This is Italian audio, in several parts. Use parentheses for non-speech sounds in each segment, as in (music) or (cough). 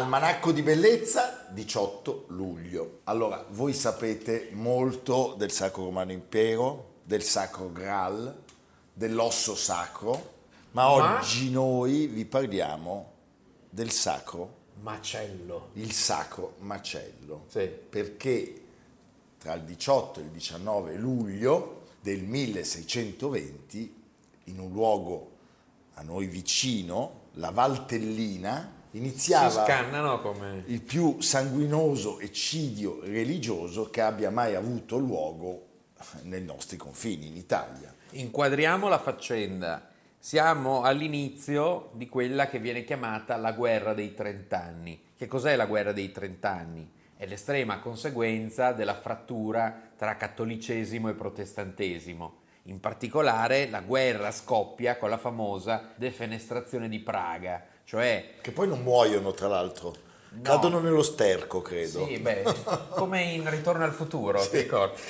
Almanacco di bellezza, 18 luglio. Allora, voi sapete molto del Sacro Romano Impero, del Sacro Graal, dell'osso sacro, ma, ma... oggi noi vi parliamo del Sacro Macello. Il Sacro Macello. Sì. Perché tra il 18 e il 19 luglio del 1620, in un luogo a noi vicino, la Valtellina, iniziava il più sanguinoso eccidio religioso che abbia mai avuto luogo nei nostri confini, in Italia. Inquadriamo la faccenda. Siamo all'inizio di quella che viene chiamata la guerra dei trent'anni. Che cos'è la guerra dei trent'anni? È l'estrema conseguenza della frattura tra cattolicesimo e protestantesimo. In particolare la guerra scoppia con la famosa defenestrazione di Praga, cioè, che poi non muoiono, tra l'altro. No. Cadono nello sterco, credo. Sì, beh, come in Ritorno al futuro, sì. ti ricordi?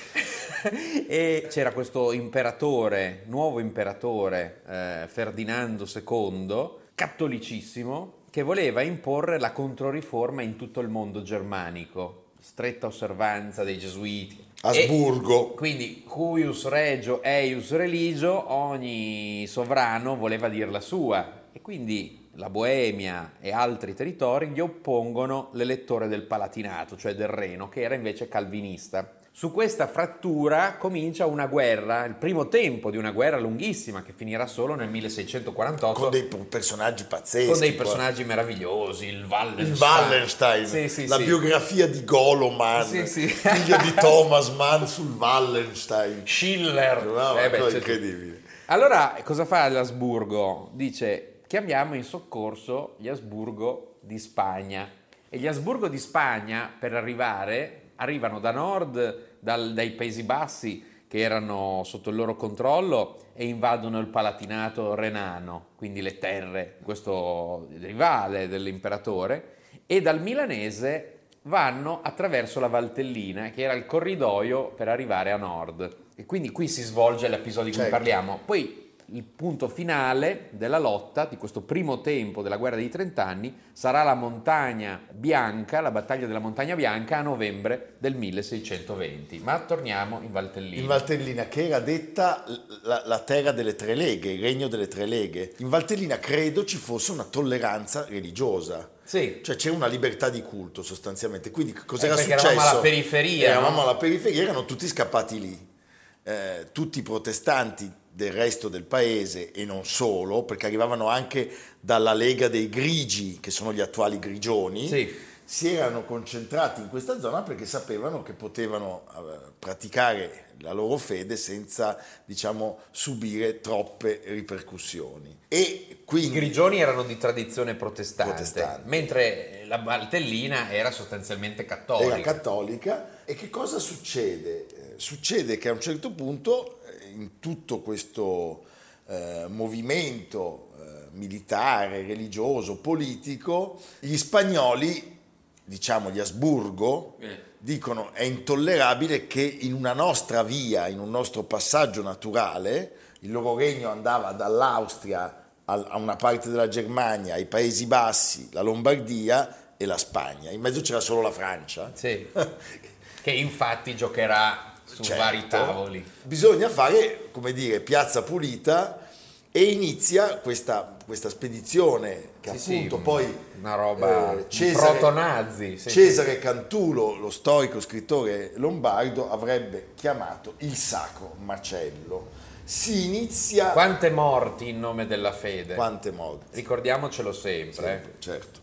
(laughs) e c'era questo imperatore, nuovo imperatore, eh, Ferdinando II, cattolicissimo, che voleva imporre la controriforma in tutto il mondo germanico, stretta osservanza dei gesuiti. Asburgo. E quindi, cuius regio eius religio, ogni sovrano voleva dire la sua. E quindi la Boemia e altri territori gli oppongono l'elettore del Palatinato, cioè del Reno, che era invece calvinista. Su questa frattura comincia una guerra, il primo tempo di una guerra lunghissima che finirà solo nel 1648. Con dei personaggi pazzeschi. Con dei personaggi meravigliosi, il Wallenstein. Il Wallenstein, sì, sì, la sì. biografia di Goloman, figlio di Thomas Mann sul Wallenstein. Schiller. No, eh beh, incredibile. Allora, cosa fa l'Asburgo? Dice, chiamiamo in soccorso gli Asburgo di Spagna. E gli Asburgo di Spagna, per arrivare, arrivano da nord, dal, dai Paesi Bassi, che erano sotto il loro controllo, e invadono il Palatinato renano, quindi le terre, questo rivale dell'imperatore, e dal milanese vanno attraverso la Valtellina, che era il corridoio per arrivare a nord. E quindi qui si svolge l'episodio di cui certo. parliamo. Poi il punto finale della lotta di questo primo tempo della guerra dei trent'anni sarà la montagna bianca, la battaglia della montagna bianca a novembre del 1620. Ma torniamo in Valtellina. In Valtellina, che era detta la, la terra delle tre leghe, il regno delle tre leghe. In Valtellina credo ci fosse una tolleranza religiosa. Sì. Cioè c'era una libertà di culto sostanzialmente. Quindi cos'era eh, successo? Eravamo alla periferia. Eravamo no? alla periferia, erano tutti scappati lì. Eh, tutti i protestanti del resto del paese e non solo, perché arrivavano anche dalla Lega dei Grigi, che sono gli attuali Grigioni, sì. si erano concentrati in questa zona perché sapevano che potevano eh, praticare la loro fede senza, diciamo, subire troppe ripercussioni. E quindi, I Grigioni erano di tradizione protestante, protestante, mentre la Valtellina era sostanzialmente cattolica. Era cattolica. E che cosa succede? Eh, succede che a un certo punto in tutto questo eh, movimento eh, militare, religioso, politico, gli spagnoli, diciamo gli Asburgo, eh. dicono è intollerabile che in una nostra via, in un nostro passaggio naturale, il loro regno andava dall'Austria a una parte della Germania, ai Paesi Bassi, la Lombardia e la Spagna. In mezzo c'era solo la Francia. Sì, (laughs) che infatti giocherà su certo. vari tavoli. Bisogna fare, come dire, piazza pulita e inizia questa, questa spedizione che sì, appunto sì, poi una roba eh, Cesare, proto-nazi sì, Cesare Cantulo lo storico scrittore lombardo avrebbe chiamato il sacro macello. Si inizia quante morti in nome della fede? Quante morti. Ricordiamocelo sempre, sempre certo.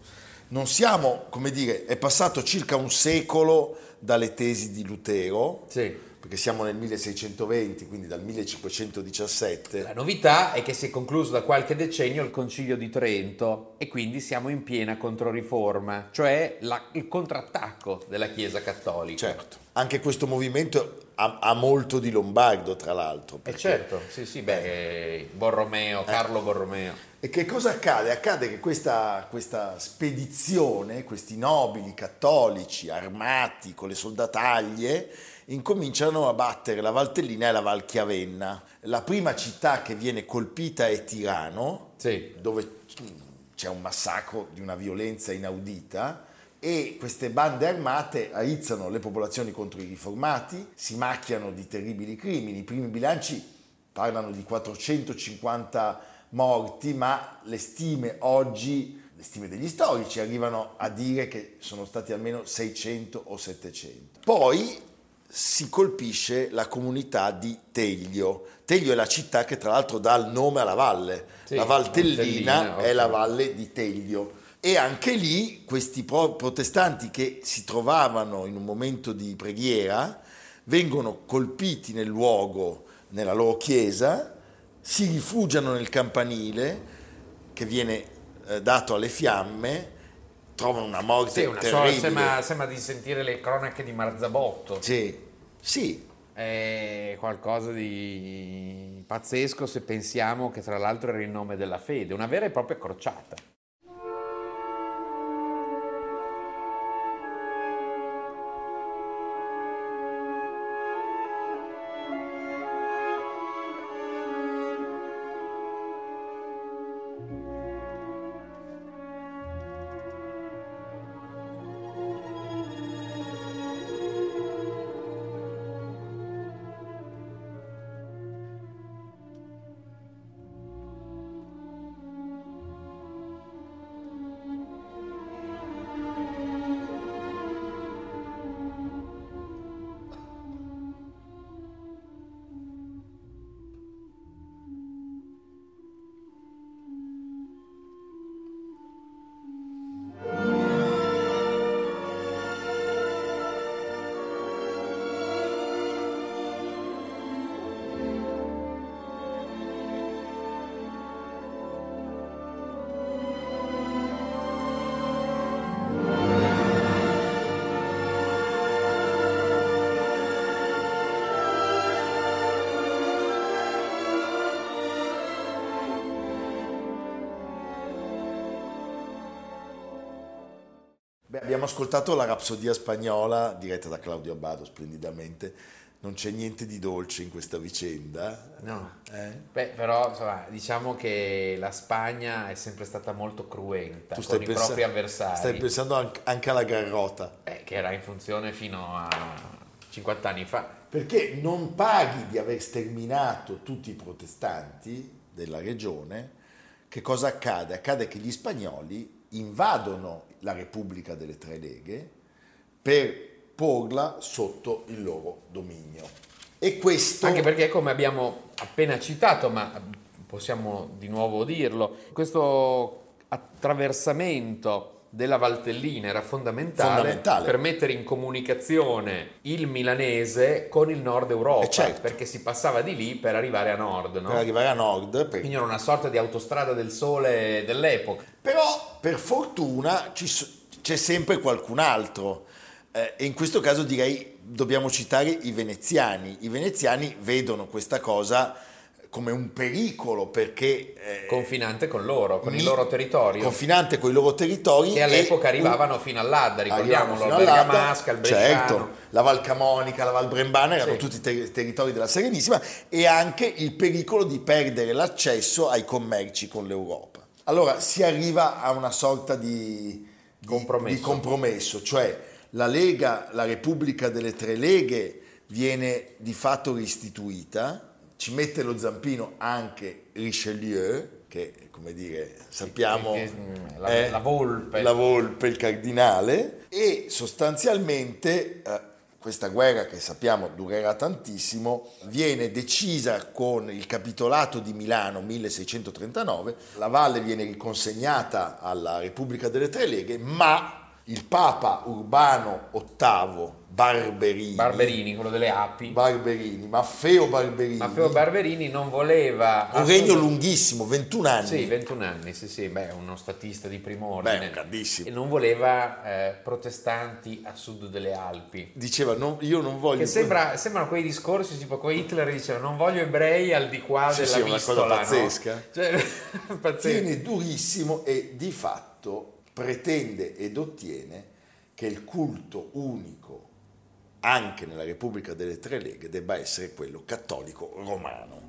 Non siamo come dire è passato circa un secolo dalle tesi di Lutero. Sì perché siamo nel 1620, quindi dal 1517. La novità è che si è concluso da qualche decennio il Concilio di Trento e quindi siamo in piena controriforma, cioè la, il contrattacco della Chiesa cattolica. Certo, anche questo movimento ha, ha molto di lombardo, tra l'altro. Eh, perché... Eh certo, sì, sì, beh, Borromeo, Carlo eh. Borromeo. E che cosa accade? Accade che questa, questa, spedizione, questi nobili cattolici armati con le soldataglie, incominciano a battere la Valtellina e la Val Chiavenna. La prima città che viene colpita è Tirano, sì. dove c'è un massacro di una violenza inaudita e queste bande armate aizzano le popolazioni contro i riformati, si macchiano di terribili crimini. I primi bilanci parlano di 450 morti, ma le stime oggi, le stime degli storici, arrivano a dire che sono stati almeno 600 o 700. Poi si colpisce la comunità di Teglio. Teglio è la città che tra l'altro dà il nome alla valle. Sì, la Valtellina è la valle di Teglio. E anche lì questi protestanti che si trovavano in un momento di preghiera vengono colpiti nel luogo, nella loro chiesa, si rifugiano nel campanile che viene eh, dato alle fiamme trovano una morte sì, una terribile. So, sembra, sembra, di sentire le cronache di Marzabotto. Sì, sì. È qualcosa di pazzesco se pensiamo che tra l'altro era il nome della fede, una vera e propria crociata. Ascoltato la Rapsodia spagnola diretta da Claudio Abbado splendidamente. Non c'è niente di dolce in questa vicenda. No. Eh? Beh, però insomma, diciamo che la Spagna è sempre stata molto cruenta tu con pensa- i propri avversari. Stai pensando anche alla Garrota. Eh, che era in funzione fino a 50 anni fa. Perché non paghi di aver sterminato tutti i protestanti della regione, che cosa accade? Accade che gli spagnoli invadono la Repubblica delle Tre Leghe per porla sotto il loro dominio. E questo... Anche perché, come abbiamo appena citato, ma possiamo di nuovo dirlo, questo attraversamento della Valtellina era fondamentale, fondamentale, per mettere in comunicazione il milanese con il nord Europa, eh certo. perché si passava di lì per arrivare a nord. No? Per arrivare a nord. Per... Quindi era una sorta di autostrada del sole dell'epoca. Però per fortuna c'è sempre qualcun altro eh, e in questo caso direi dobbiamo citare i veneziani. I veneziani vedono questa cosa come un pericolo perché... Eh, confinante con loro, con mi, il loro territorio. Confinante con i loro territori. Che all'epoca arrivavano fino all'Adda, ricordiamolo, la Bergamasca, il Bresciano. Certo, la Val Camonica, la Val Brembana erano sì. tutti ter- territori della Serenissima e anche il pericolo di perdere l'accesso ai commerci con l'Europa. Allora si arriva a una sorta di, di compromesso. di compromesso, cioè la Lega, la Repubblica delle Tre Leghe viene di fatto ristituita, ci mette lo zampino anche Richelieu, che come dire sappiamo che, la, la volpe. la volpe, il cardinale, e sostanzialmente eh, questa guerra che sappiamo durerà tantissimo, viene decisa con il capitolato di Milano 1639, la valle viene riconsegnata alla Repubblica delle Tre Leghe, ma il Papa Urbano VIII Barberini, Barberini, quello delle api. Barberini, Maffeo Barberini. Maffeo Barberini non voleva... Un regno lunghissimo, 21 anni. Sì, 21 anni, sì, sì, beh, uno statista di primo ordine. Beh, grandissimo. E non voleva eh, protestanti a sud delle Alpi. Diceva, no, io non voglio... Che sembra, sembrano quei discorsi, tipo come Hitler diceva, non voglio ebrei al di qua sì, della sì, vistola, una cosa pazzesca. No? Cioè, (laughs) pazzesca. Tiene durissimo e di fatto pretende ed ottiene che il culto unico anche nella Repubblica delle Tre Leghe debba essere quello cattolico romano.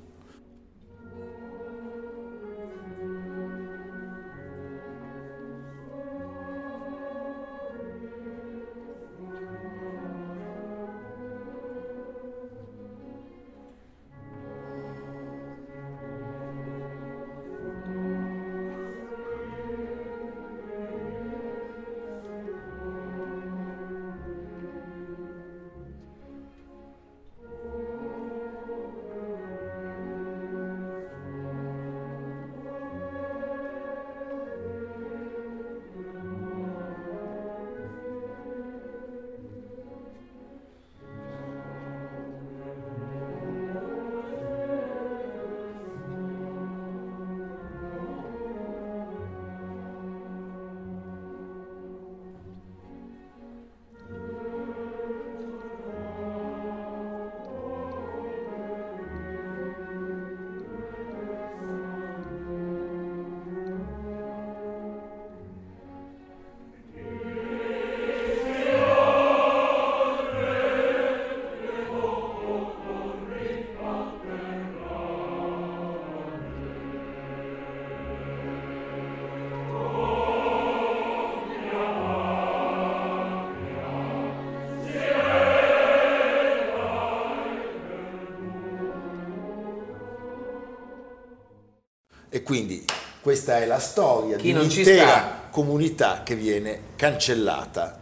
Quindi questa è la storia Chi di un'intera comunità che viene cancellata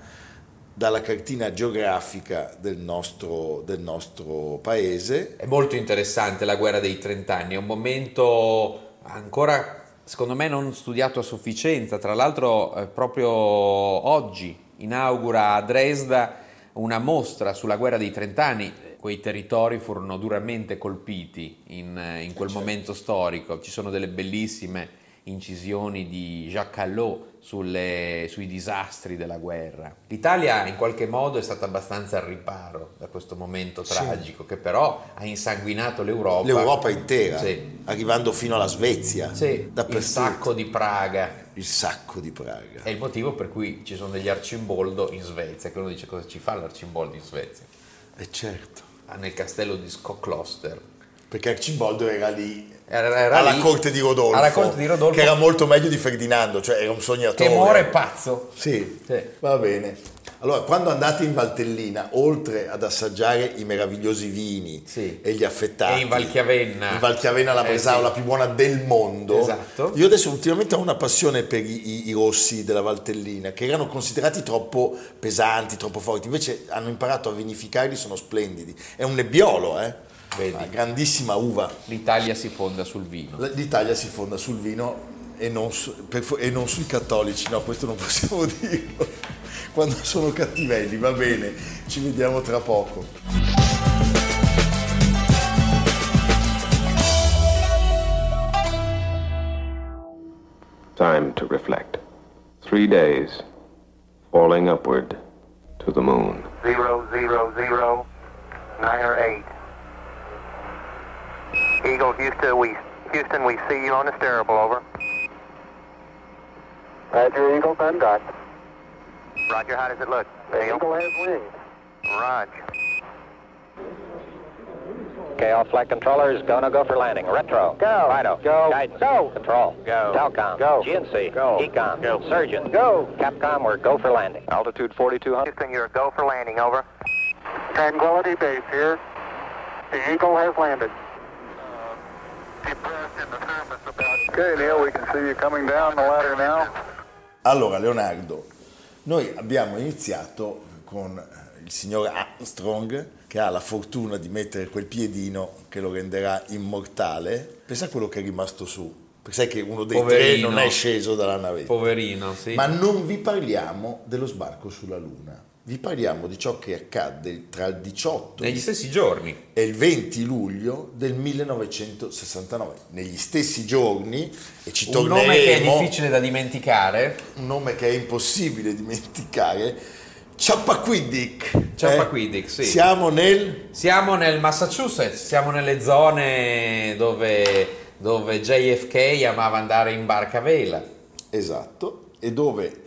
dalla cartina geografica del nostro, del nostro paese. È molto interessante la guerra dei trent'anni, è un momento ancora secondo me non studiato a sufficienza, tra l'altro eh, proprio oggi inaugura a Dresda una mostra sulla guerra dei trent'anni, quei territori furono duramente colpiti in, in quel certo. momento storico. Ci sono delle bellissime incisioni di Jacques Callot sulle, sui disastri della guerra. L'Italia in qualche modo è stata abbastanza al riparo da questo momento tragico sì. che però ha insanguinato l'Europa. L'Europa intera, sì. arrivando fino alla Svezia. Sì, il sacco di Praga. Il sacco di Praga. È il motivo per cui ci sono degli arcimboldo in Svezia, che uno dice cosa ci fa l'arcimboldo in Svezia. E certo. Ah, nel castello di Skokloster. Perché Arcimboldo era lì era, era alla, lì, corte di Rodolfo, alla corte di Rodolfo, che era molto meglio di Ferdinando, cioè era un sognatore. Temore pazzo. Sì, sì, va bene. Allora, quando andate in Valtellina, oltre ad assaggiare i meravigliosi vini sì. e gli affettati, e in Valchiavenna, in Valchiavenna la Bresau, eh, sì. più buona del mondo, esatto. io adesso ultimamente ho una passione per i, i, i, rossi della Valtellina, che erano considerati troppo pesanti, troppo forti, invece hanno imparato a vinificarli, sono splendidi. È un nebbiolo, eh? Vedi. Una grandissima uva. L'Italia si fonda sul vino. L'Italia si fonda sul vino e non, su, per, e non sui cattolici, no, questo non (laughs) possiamo dirlo quando sono cattivelli, va bene, ci vediamo tra poco. Time to reflect. Three days, falling upward to the moon. Zero, zero, zero, nine or eight. Eagle, Houston, we Houston, we see you on the steerable. Over. Roger, Eagle, done dot. Roger, how does it look? The Eagle has wings. Roger. Okay, all flight controllers, go no go for landing. Retro. Go. Fido. Go. Guidance. Go. Control. Go. Telcom. Go. GNC. Go. Econ. Go. Surgeon. Go. Capcom, we're go for landing. Altitude 4200. Houston, you're go for landing. Over. Tranquility Base here. The Eagle has landed. Uh, okay, Neil, we can see you coming down the ladder now. Allora, Leonardo, noi abbiamo iniziato con il signor Armstrong che ha la fortuna di mettere quel piedino che lo renderà immortale. Pensa a quello che è rimasto su. Sai che uno dei tre Poverino. non è sceso dalla navetta. Poverino, sì. Ma non vi parliamo dello sbarco sulla Luna. Vi parliamo di ciò che accadde tra il 18 Negli stessi giorni. e il 20 luglio del 1969. Negli stessi giorni, e ci Un torneremo, nome che è difficile da dimenticare. un nome che è impossibile dimenticare, Chappaquiddick. Chappaquiddick, sì. Siamo nel... Siamo nel Massachusetts, siamo nelle zone dove, dove JFK amava andare in barca a vela. Esatto, e dove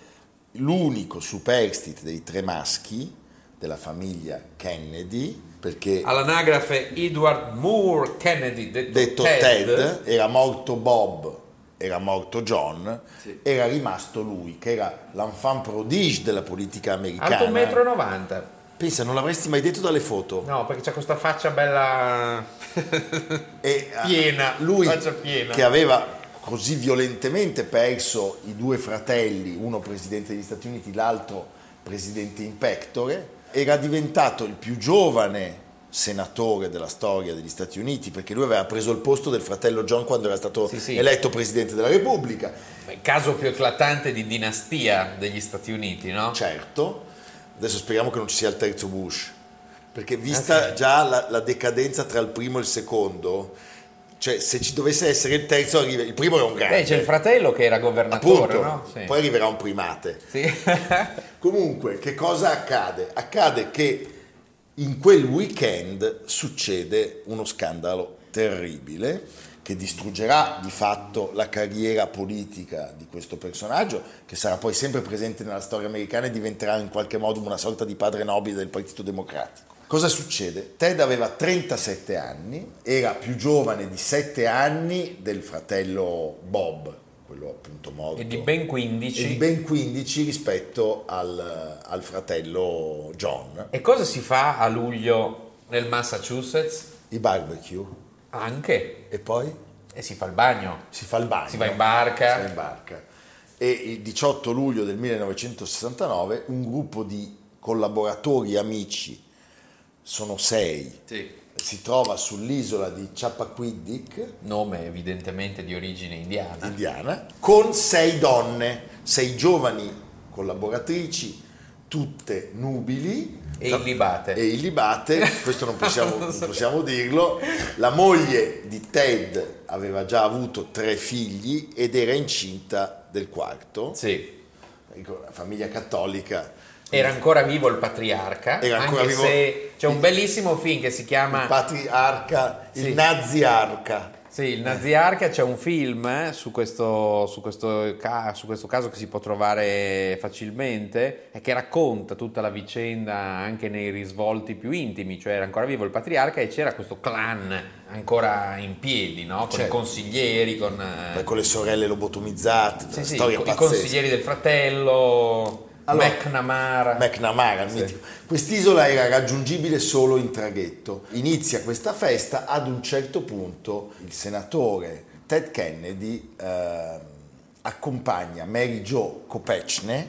l'unico superstite dei tre maschi della famiglia Kennedy, perché All'anagrafe Edward Moore Kennedy, detto, detto Ted, era morto Bob, era morto John, era rimasto lui, che era l'enfant prodige della politica americana. alto 1,90 m. Pensa, non l'avresti mai detto dalle foto. No, perché c'ha questa faccia bella E, (laughs) piena, lui faccia piena. che aveva così violentemente perso i due fratelli, uno presidente degli Stati Uniti, l'altro presidente in pectore, era diventato il più giovane senatore della storia degli Stati Uniti perché lui aveva preso il posto del fratello John quando era stato Sì, sì. eletto presidente della Repubblica. Il caso più eclatante di dinastia degli Stati Uniti, no? Certo, adesso speriamo che non ci sia il terzo Bush, perché Ah, vista già la, la decadenza tra il primo e il secondo, cioè se ci dovesse essere il terzo, arriva, il primo è un grande. Beh, c'è il fratello che era governatore, Appunto, no? Sì. poi arriverà un primate. Sì. (laughs) (laughs) Comunque, che cosa accade? Accade che in quel weekend succede uno scandalo terribile che distruggerà di fatto la carriera politica di questo personaggio, che sarà poi sempre presente nella storia americana e diventerà in qualche modo una sorta di padre nobile del Partito Democratico. Cosa succede? Ted aveva 37 anni, era più giovane di 7 anni del fratello Bob, quello appunto morto e di ben 15. e di ben 15 rispetto al, al fratello John. E cosa si fa a luglio nel Massachusetts? I barbecue. Anche. E poi E si fa il bagno. si fa il bagno. Si va in barca. Si va in barca. E il 18 luglio del 1969 un gruppo di collaboratori amici, sono sei, Sì. si trova sull'isola di Chappaquiddick, Nome evidentemente di origine indiana. indiana, con sei donne, sei giovani collaboratrici, tutte nubili E illibate. e illibate, questo non possiamo, (laughs) non possiamo dirlo. La moglie di Ted aveva già avuto tre figli ed era incinta del quarto. Sì. Ecco, la famiglia cattolica. Era ancora vivo il patriarca, Era ancora anche vivo- se c'è un bellissimo film che si chiama Il patriarca, il Sì. naziarca. Sì, il Naziarca c'è un film eh, su, questo, su, questo su questo caso che si può trovare facilmente e che racconta tutta la vicenda anche nei risvolti più intimi, cioè era ancora vivo il patriarca e c'era questo clan ancora in piedi, no? con Certo. i consiglieri, con, eh, con le sorelle lobotomizzate, sì, sì, i pazzesca. consiglieri del fratello, Allora, McNamara. McNamara, mitico. Quest'isola era raggiungibile solo in traghetto. Inizia questa festa, ad un certo punto il senatore Ted Kennedy eh, accompagna Mary Jo Kopechne,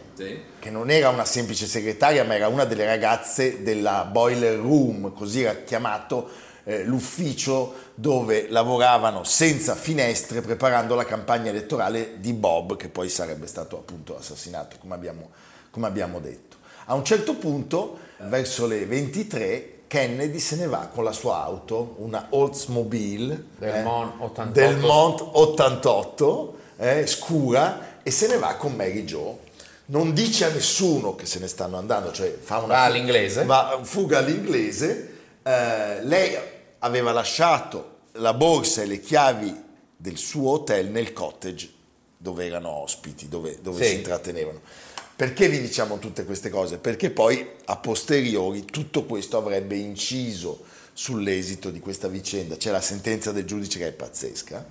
che non era una semplice segretaria, ma era una delle ragazze della Boiler Room, così era chiamato eh, l'ufficio dove lavoravano senza finestre preparando la campagna elettorale di Bob, che poi sarebbe stato appunto assassinato, come abbiamo, come abbiamo detto. A un certo punto, verso le 23, Kennedy se ne va con la sua auto, una Oldsmobile Del Mont 88. del Mont 88, eh, scura, e se ne va con Mary Jo. Non dice a nessuno che se ne stanno andando, cioè fa una Va all'inglese? va fuga all'inglese. Eh, lei aveva lasciato la borsa e le chiavi del suo hotel nel cottage dove erano ospiti, dove, dove Sì. si intrattenevano. Perché vi diciamo tutte queste cose? Perché poi a posteriori tutto questo avrebbe inciso sull'esito di questa vicenda. C'è la sentenza del giudice che è pazzesca.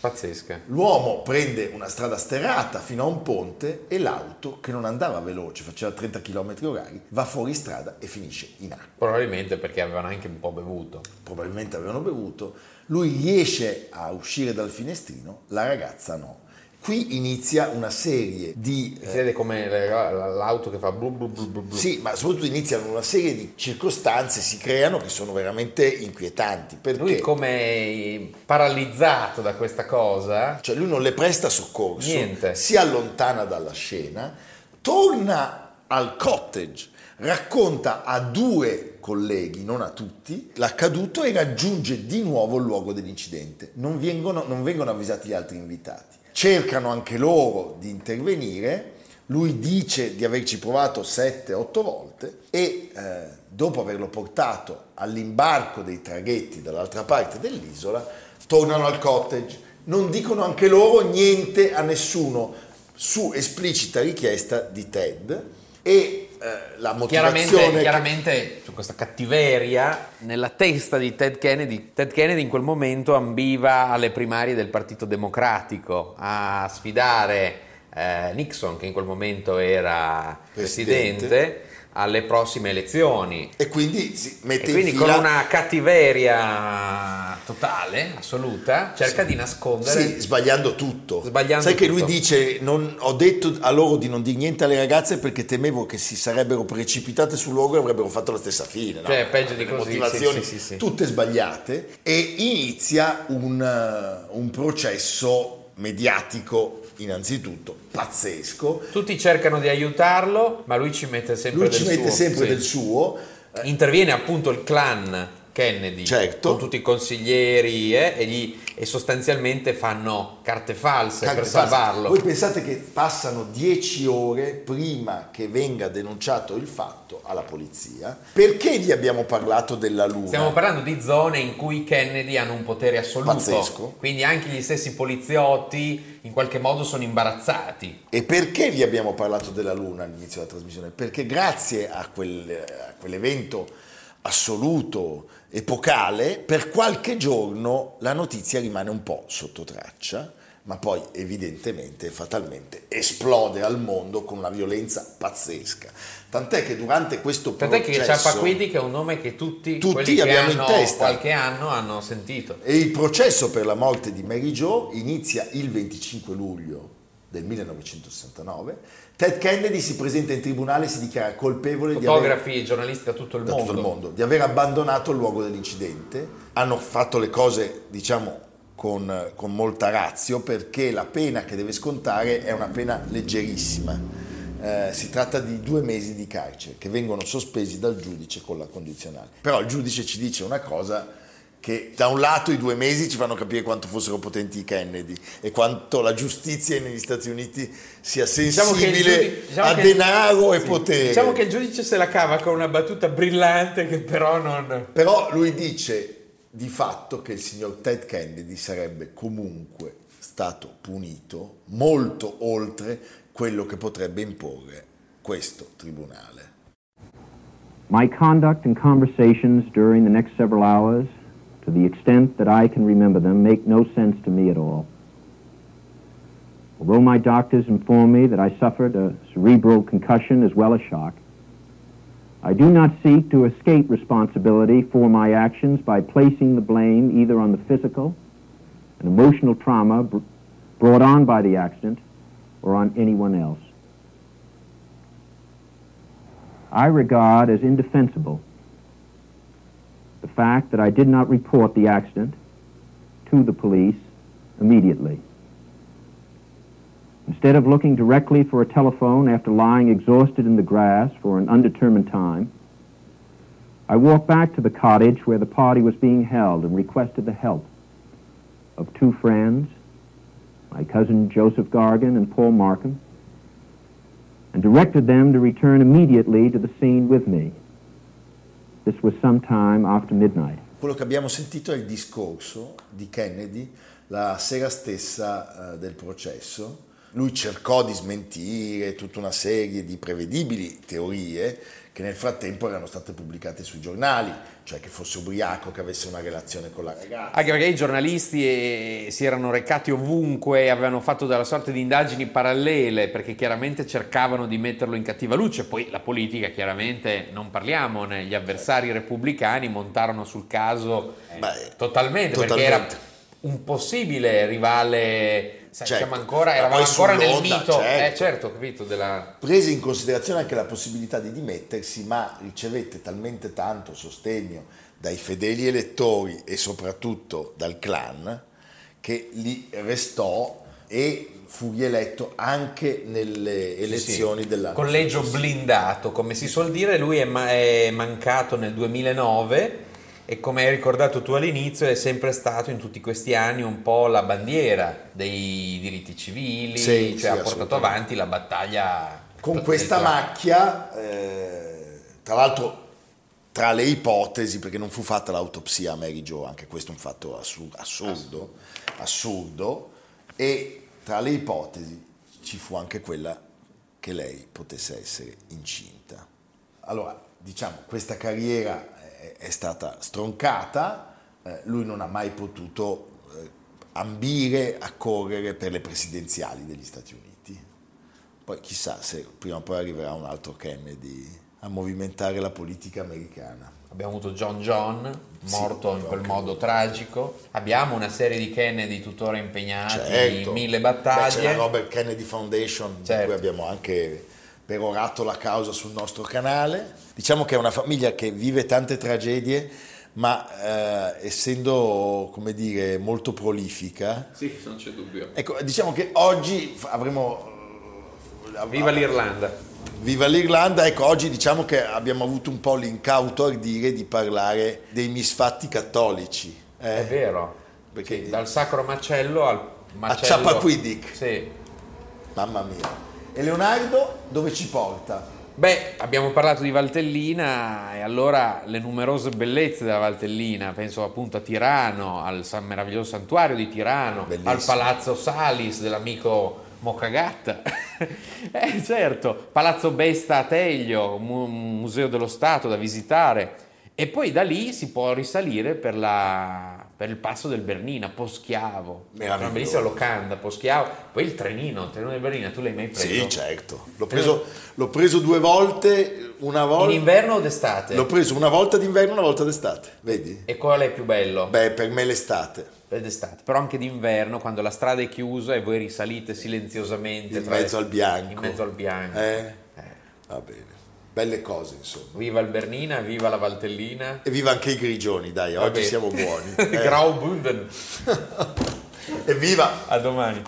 Pazzesca. L'uomo prende una strada sterrata fino a un ponte e l'auto, che non andava veloce, faceva 30 km orari, va fuori strada e finisce in acqua. Probabilmente perché avevano anche un po' bevuto. Probabilmente avevano bevuto. Lui riesce a uscire dal finestrino, la ragazza no. Qui inizia una serie di... Si vede come l'auto che fa blu blu blu blu blu. Sì, ma soprattutto iniziano una serie di circostanze, si creano che sono veramente inquietanti. Perché? Lui come paralizzato da questa cosa, Cioè lui non le presta soccorso, Niente. si allontana dalla scena, torna al cottage, racconta a due colleghi, non a tutti, l'accaduto e raggiunge di nuovo il luogo dell'incidente. Non vengono, non vengono avvisati gli altri invitati. Cercano anche loro di intervenire, lui dice di averci provato 7-8 volte e eh, dopo averlo portato all'imbarco dei traghetti dall'altra parte dell'isola, tornano al cottage. Non dicono anche loro niente a nessuno su esplicita richiesta di Ted e eh, la motivazione chiaramente, che- chiaramente su questa cattiveria nella testa di Ted Kennedy, Ted Kennedy in quel momento ambiva alle primarie del Partito Democratico a sfidare eh, Nixon, che in quel momento era Presidente. presidente, alle prossime elezioni. e quindi si mette E quindi in con fila una cattiveria totale, assoluta, cerca di nascondere. Sì, sbagliando tutto. Sbagliando Sai che lui tutto. dice: non- Ho detto a loro di non dire niente alle ragazze perché temevo che si sarebbero precipitate sul luogo e avrebbero fatto la stessa fine. no? Cioè, peggio di Le così, Motivazioni sì, sì, sì, sì. tutte sbagliate. E inizia un, eh, un processo mediatico, innanzitutto pazzesco. Tutti cercano di aiutarlo, ma lui ci mette sempre Lui del ci mette suo. sempre sì. del suo. Interviene appunto il clan Kennedy Certo. con tutti i consiglieri eh, e, gli- e sostanzialmente fanno carte false Carte per false. salvarlo. Voi pensate che passano dieci ore prima che venga denunciato il fatto alla polizia? Perché vi abbiamo parlato della Luna? Stiamo parlando di zone in cui i Kennedy hanno un potere assoluto. Pazzesco. Quindi anche gli stessi poliziotti in qualche modo sono imbarazzati. E perché vi abbiamo parlato della Luna all'inizio della trasmissione? Perché grazie a, quel- a quell'evento assoluto, epocale, per qualche giorno la notizia rimane un po' sotto traccia, ma poi evidentemente, fatalmente, esplode al mondo con una violenza pazzesca. Tant'è che durante questo Tant'è che processo... Ciapaquidi che è un nome che tutti, Tutti che abbiamo in testa. qualche anno hanno sentito. E il processo per la morte di Mary Jo inizia il 25 luglio del 1969. Ted Kennedy si presenta in tribunale e si dichiara colpevole di aver, Fotografi e giornalisti da tutto il da mondo. tutto il mondo, di aver abbandonato il luogo dell'incidente. Hanno fatto le cose, diciamo, con, con molta razio perché la pena che deve scontare è una pena leggerissima. Eh, si tratta di due mesi di carcere che vengono sospesi dal giudice con la condizionale. Però il giudice ci dice una cosa che da un lato i due mesi ci fanno capire quanto fossero potenti i Kennedy e quanto la giustizia negli Stati Uniti sia Diciamo che il sensibile giudi- diciamo a che- denaro e sì. potere. Diciamo che il giudice se la cava con una battuta brillante che però non... Però lui dice di fatto che il signor Ted Kennedy sarebbe comunque stato punito molto oltre quello che potrebbe imporre questo tribunale. My conduct and conversations during the next several hours, to the extent that I can remember them, make no sense to me at all. Although my doctors inform me that I suffered a cerebral concussion as well as shock, I do not seek to escape responsibility for my actions by placing the blame either on the physical and emotional trauma br- brought on by the accident or on anyone else. I regard as indefensible the fact that I did not report the accident to the police immediately. Instead of looking directly for a telephone after lying exhausted in the grass for an undetermined time, I walked back to the cottage where the party was being held and requested the help of two friends, my cousin Joseph Gargan and Paul Markham, and directed them to return immediately to the scene with me. This was some time after midnight. quello che abbiamo sentito è il discorso di Kennedy la sera stessa eh, del processo. Lui cercò di smentire tutta una serie di prevedibili teorie che nel frattempo erano state pubblicate sui giornali, cioè che fosse ubriaco, che avesse una relazione con la ragazza. Anche perché i giornalisti eh, si erano recati ovunque, avevano fatto della sorta di indagini parallele, perché chiaramente cercavano di metterlo in cattiva luce. Poi la politica, chiaramente, non parliamone, gli avversari repubblicani montarono sul caso eh, Beh, totalmente, perché totalmente. era un possibile rivale. Sai, Certo. siamo ancora, eravamo ancora nel mito, certo. eh certo, capito, della... prese in considerazione anche la possibilità di dimettersi, ma ricevette talmente tanto sostegno dai fedeli elettori e soprattutto dal clan che lì restò e fu rieletto anche nelle elezioni dell'anno collegio blindato, come si suol dire, lui è, ma- è mancato nel 2009 e come hai ricordato tu all'inizio è sempre stato in tutti questi anni un po' la bandiera dei diritti civili, Sì, cioè sì, ha portato avanti la battaglia con questa macchia, eh, tra l'altro tra le ipotesi, perché non fu fatta l'autopsia a Mary Jo, anche questo è un fatto assu- assurdo, assurdo, e tra le ipotesi ci fu anche quella che lei potesse essere incinta. Allora, diciamo, questa carriera è, stata stroncata, eh, lui non ha mai potuto eh, ambire a correre per le presidenziali degli Stati Uniti. Poi chissà se prima o poi arriverà un altro Kennedy a movimentare la politica americana. Abbiamo avuto John John, morto Sì, in quel modo tragico. Abbiamo una serie di Kennedy tuttora impegnati Certo. in mille Beh, c'è battaglie. la Robert Kennedy Foundation, di Certo. cui abbiamo anche perorato la causa sul nostro canale. Diciamo che è una famiglia che vive tante tragedie, ma eh, essendo, come dire, molto prolifica, Sì, non c'è dubbio. ecco, diciamo che oggi avremo... eh, Viva l'Irlanda. Viva l'Irlanda, ecco, oggi diciamo che abbiamo avuto un po' l'incauto ardire di parlare dei misfatti cattolici. eh? È vero. Perché- Sì, dal sacro macello al macello. Chappaquiddick. Sì. Mamma mia. E Leonardo dove ci porta? Beh, abbiamo parlato di Valtellina e allora le numerose bellezze della Valtellina, penso appunto a Tirano, al san- meraviglioso santuario di Tirano, Bellissimo. al Palazzo Salis dell'amico Moccagatta. (laughs) eh certo, Palazzo Besta a Teglio, mu- museo dello Stato da visitare. E poi da lì si può risalire per, la- per il passo del Bernina, Poschiavo, una bellissima locanda, Poschiavo, poi il trenino, il trenino del Bernina, tu l'hai mai preso? Sì, certo. L'ho preso, l'ho preso due volte, una In volta... inverno o d'estate? L'ho preso una volta d'inverno, una volta d'estate, vedi? E qual è più bello? Beh, per me l'estate, d'estate, però anche d'inverno, quando la strada è chiusa e voi risalite silenziosamente. in mezzo al bianco. In mezzo al bianco. Eh? Eh. Va bene. Belle cose, insomma. Viva il Bernina, viva la Valtellina. E viva anche i grigioni, dai, Va oggi siamo buoni. (laughs) Eh. Graubünden. (laughs) Evviva! A domani.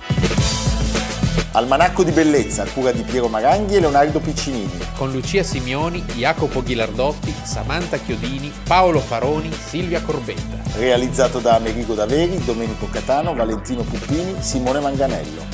Almanacco di bellezza, a cura di Piero Maranghi e Leonardo Piccinini. Con Lucia Simioni, Jacopo Ghilardotti, Samantha Chiodini, Paolo Faroni, Silvia Corbetta. Realizzato da Amerigo Daveri, Domenico Catano, Valentino Puppini, Simone Manganello.